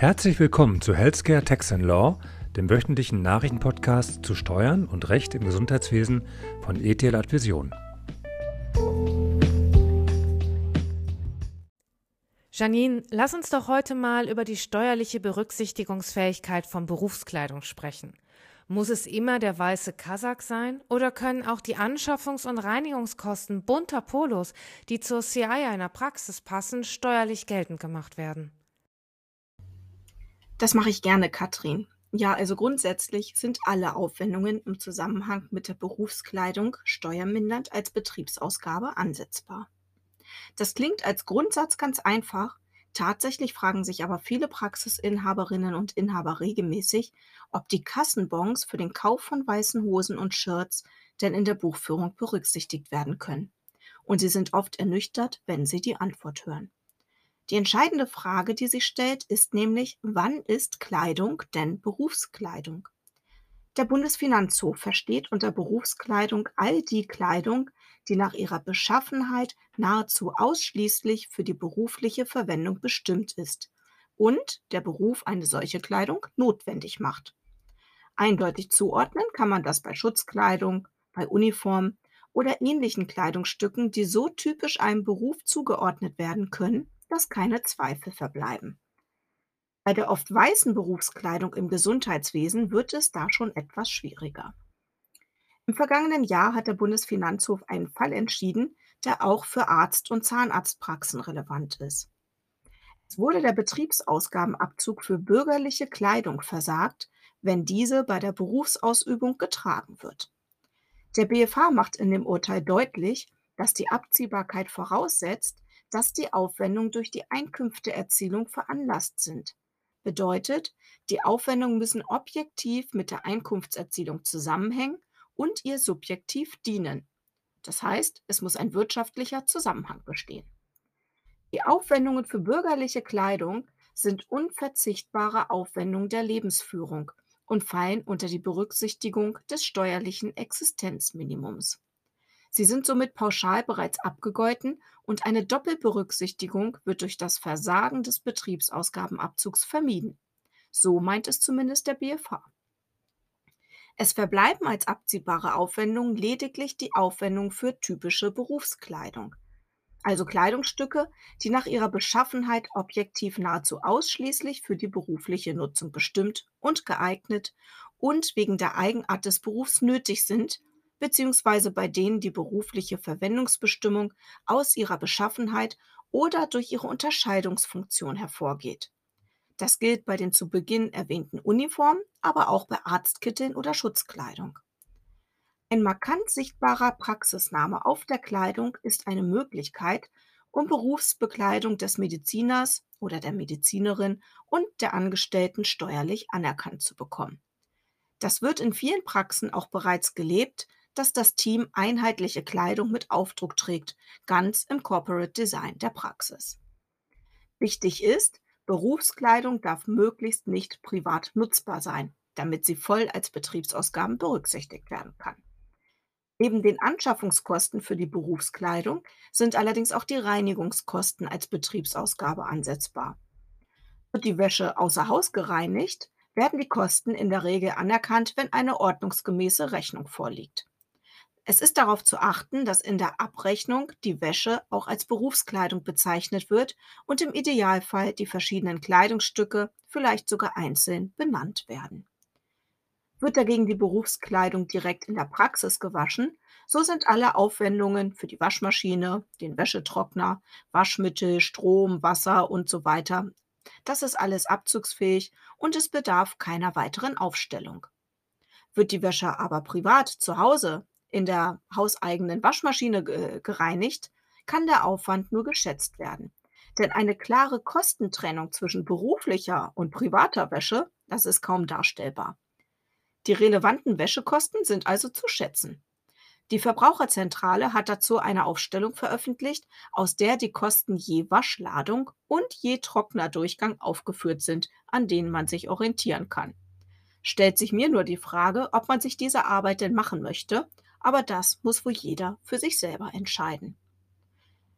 Herzlich willkommen zu Healthcare Tax and Law, dem wöchentlichen Nachrichtenpodcast zu Steuern und Recht im Gesundheitswesen von ETL Advision. Janine, lass uns doch heute mal über die steuerliche Berücksichtigungsfähigkeit von Berufskleidung sprechen. Muss es immer der weiße Kasach sein oder können auch die Anschaffungs- und Reinigungskosten bunter Polos, die zur CI einer Praxis passen, steuerlich geltend gemacht werden? Das mache ich gerne, Katrin. Ja, also grundsätzlich sind alle Aufwendungen im Zusammenhang mit der Berufskleidung steuermindernd als Betriebsausgabe ansetzbar. Das klingt als Grundsatz ganz einfach, tatsächlich fragen sich aber viele Praxisinhaberinnen und Inhaber regelmäßig, ob die Kassenbons für den Kauf von weißen Hosen und Shirts denn in der Buchführung berücksichtigt werden können. Und sie sind oft ernüchtert, wenn sie die Antwort hören. Die entscheidende Frage, die sich stellt, ist nämlich, wann ist Kleidung denn Berufskleidung? Der Bundesfinanzhof versteht unter Berufskleidung all die Kleidung, die nach ihrer Beschaffenheit nahezu ausschließlich für die berufliche Verwendung bestimmt ist und der Beruf eine solche Kleidung notwendig macht. Eindeutig zuordnen kann man das bei Schutzkleidung, bei Uniform oder ähnlichen Kleidungsstücken, die so typisch einem Beruf zugeordnet werden können, dass keine Zweifel verbleiben. Bei der oft weißen Berufskleidung im Gesundheitswesen wird es da schon etwas schwieriger. Im vergangenen Jahr hat der Bundesfinanzhof einen Fall entschieden, der auch für Arzt- und Zahnarztpraxen relevant ist. Es wurde der Betriebsausgabenabzug für bürgerliche Kleidung versagt, wenn diese bei der Berufsausübung getragen wird. Der BFH macht in dem Urteil deutlich, dass die Abziehbarkeit voraussetzt, dass die Aufwendungen durch die Einkünfteerzielung veranlasst sind. Bedeutet, die Aufwendungen müssen objektiv mit der Einkunftserzielung zusammenhängen und ihr subjektiv dienen. Das heißt, es muss ein wirtschaftlicher Zusammenhang bestehen. Die Aufwendungen für bürgerliche Kleidung sind unverzichtbare Aufwendungen der Lebensführung und fallen unter die Berücksichtigung des steuerlichen Existenzminimums. Sie sind somit pauschal bereits abgegolten und eine Doppelberücksichtigung wird durch das Versagen des Betriebsausgabenabzugs vermieden. So meint es zumindest der BFH. Es verbleiben als abziehbare Aufwendungen lediglich die Aufwendungen für typische Berufskleidung, also Kleidungsstücke, die nach ihrer Beschaffenheit objektiv nahezu ausschließlich für die berufliche Nutzung bestimmt und geeignet und wegen der Eigenart des Berufs nötig sind beziehungsweise bei denen die berufliche Verwendungsbestimmung aus ihrer Beschaffenheit oder durch ihre Unterscheidungsfunktion hervorgeht. Das gilt bei den zu Beginn erwähnten Uniformen, aber auch bei Arztkitteln oder Schutzkleidung. Ein markant sichtbarer Praxisname auf der Kleidung ist eine Möglichkeit, um Berufsbekleidung des Mediziners oder der Medizinerin und der Angestellten steuerlich anerkannt zu bekommen. Das wird in vielen Praxen auch bereits gelebt, dass das Team einheitliche Kleidung mit Aufdruck trägt, ganz im Corporate Design der Praxis. Wichtig ist, Berufskleidung darf möglichst nicht privat nutzbar sein, damit sie voll als Betriebsausgaben berücksichtigt werden kann. Neben den Anschaffungskosten für die Berufskleidung sind allerdings auch die Reinigungskosten als Betriebsausgabe ansetzbar. Wird die Wäsche außer Haus gereinigt, werden die Kosten in der Regel anerkannt, wenn eine ordnungsgemäße Rechnung vorliegt. Es ist darauf zu achten, dass in der Abrechnung die Wäsche auch als Berufskleidung bezeichnet wird und im Idealfall die verschiedenen Kleidungsstücke vielleicht sogar einzeln benannt werden. Wird dagegen die Berufskleidung direkt in der Praxis gewaschen, so sind alle Aufwendungen für die Waschmaschine, den Wäschetrockner, Waschmittel, Strom, Wasser und so weiter. Das ist alles abzugsfähig und es bedarf keiner weiteren Aufstellung. Wird die Wäsche aber privat zu Hause in der hauseigenen Waschmaschine gereinigt, kann der Aufwand nur geschätzt werden. Denn eine klare Kostentrennung zwischen beruflicher und privater Wäsche, das ist kaum darstellbar. Die relevanten Wäschekosten sind also zu schätzen. Die Verbraucherzentrale hat dazu eine Aufstellung veröffentlicht, aus der die Kosten je Waschladung und je Trocknerdurchgang aufgeführt sind, an denen man sich orientieren kann. Stellt sich mir nur die Frage, ob man sich diese Arbeit denn machen möchte aber das muss wohl jeder für sich selber entscheiden.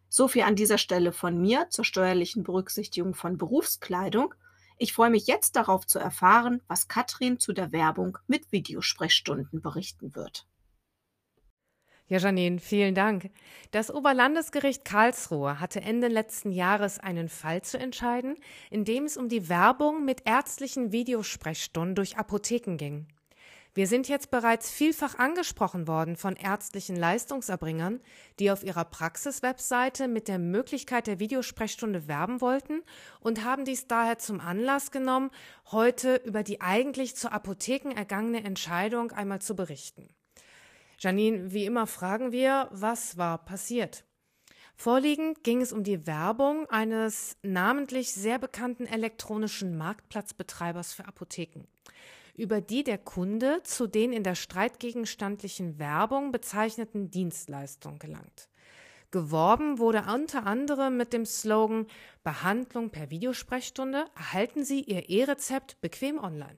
So viel an dieser Stelle von mir zur steuerlichen Berücksichtigung von Berufskleidung. Ich freue mich jetzt darauf zu erfahren, was Katrin zu der Werbung mit Videosprechstunden berichten wird. Ja, Janine, vielen Dank. Das Oberlandesgericht Karlsruhe hatte Ende letzten Jahres einen Fall zu entscheiden, in dem es um die Werbung mit ärztlichen Videosprechstunden durch Apotheken ging. Wir sind jetzt bereits vielfach angesprochen worden von ärztlichen Leistungserbringern, die auf ihrer Praxiswebseite mit der Möglichkeit der Videosprechstunde werben wollten und haben dies daher zum Anlass genommen, heute über die eigentlich zur Apotheken ergangene Entscheidung einmal zu berichten. Janine, wie immer fragen wir, was war passiert? Vorliegend ging es um die Werbung eines namentlich sehr bekannten elektronischen Marktplatzbetreibers für Apotheken, über die der Kunde zu den in der streitgegenstandlichen Werbung bezeichneten Dienstleistungen gelangt. Geworben wurde unter anderem mit dem Slogan Behandlung per Videosprechstunde erhalten Sie Ihr E-Rezept bequem online.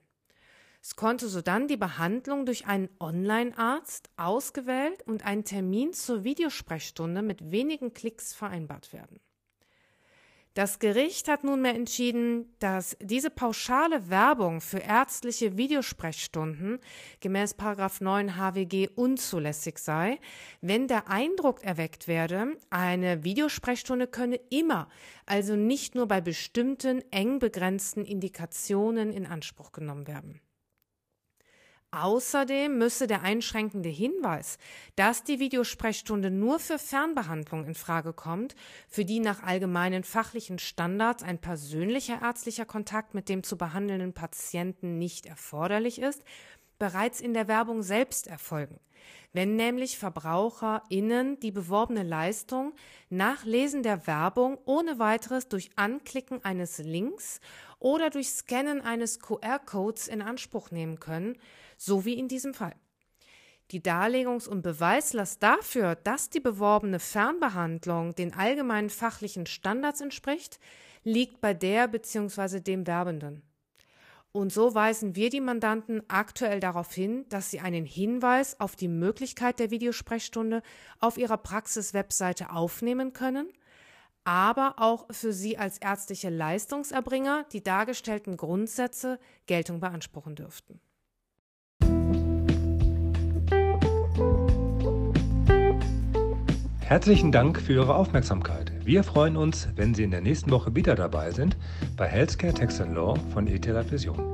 Es konnte sodann die Behandlung durch einen Online-Arzt ausgewählt und ein Termin zur Videosprechstunde mit wenigen Klicks vereinbart werden. Das Gericht hat nunmehr entschieden, dass diese pauschale Werbung für ärztliche Videosprechstunden gemäß 9 HWG unzulässig sei, wenn der Eindruck erweckt werde, eine Videosprechstunde könne immer, also nicht nur bei bestimmten eng begrenzten Indikationen in Anspruch genommen werden. Außerdem müsse der einschränkende Hinweis, dass die Videosprechstunde nur für Fernbehandlung in Frage kommt, für die nach allgemeinen fachlichen Standards ein persönlicher ärztlicher Kontakt mit dem zu behandelnden Patienten nicht erforderlich ist, bereits in der Werbung selbst erfolgen. Wenn nämlich VerbraucherInnen die beworbene Leistung nach Lesen der Werbung ohne weiteres durch Anklicken eines Links oder durch Scannen eines QR-Codes in Anspruch nehmen können, so wie in diesem Fall. Die Darlegungs- und Beweislast dafür, dass die beworbene Fernbehandlung den allgemeinen fachlichen Standards entspricht, liegt bei der bzw. dem Werbenden. Und so weisen wir die Mandanten aktuell darauf hin, dass sie einen Hinweis auf die Möglichkeit der Videosprechstunde auf ihrer Praxis-Webseite aufnehmen können, aber auch für sie als ärztliche Leistungserbringer die dargestellten Grundsätze Geltung beanspruchen dürften. Herzlichen Dank für Ihre Aufmerksamkeit. Wir freuen uns, wenn Sie in der nächsten Woche wieder dabei sind bei Healthcare Tax Law von ETH Vision.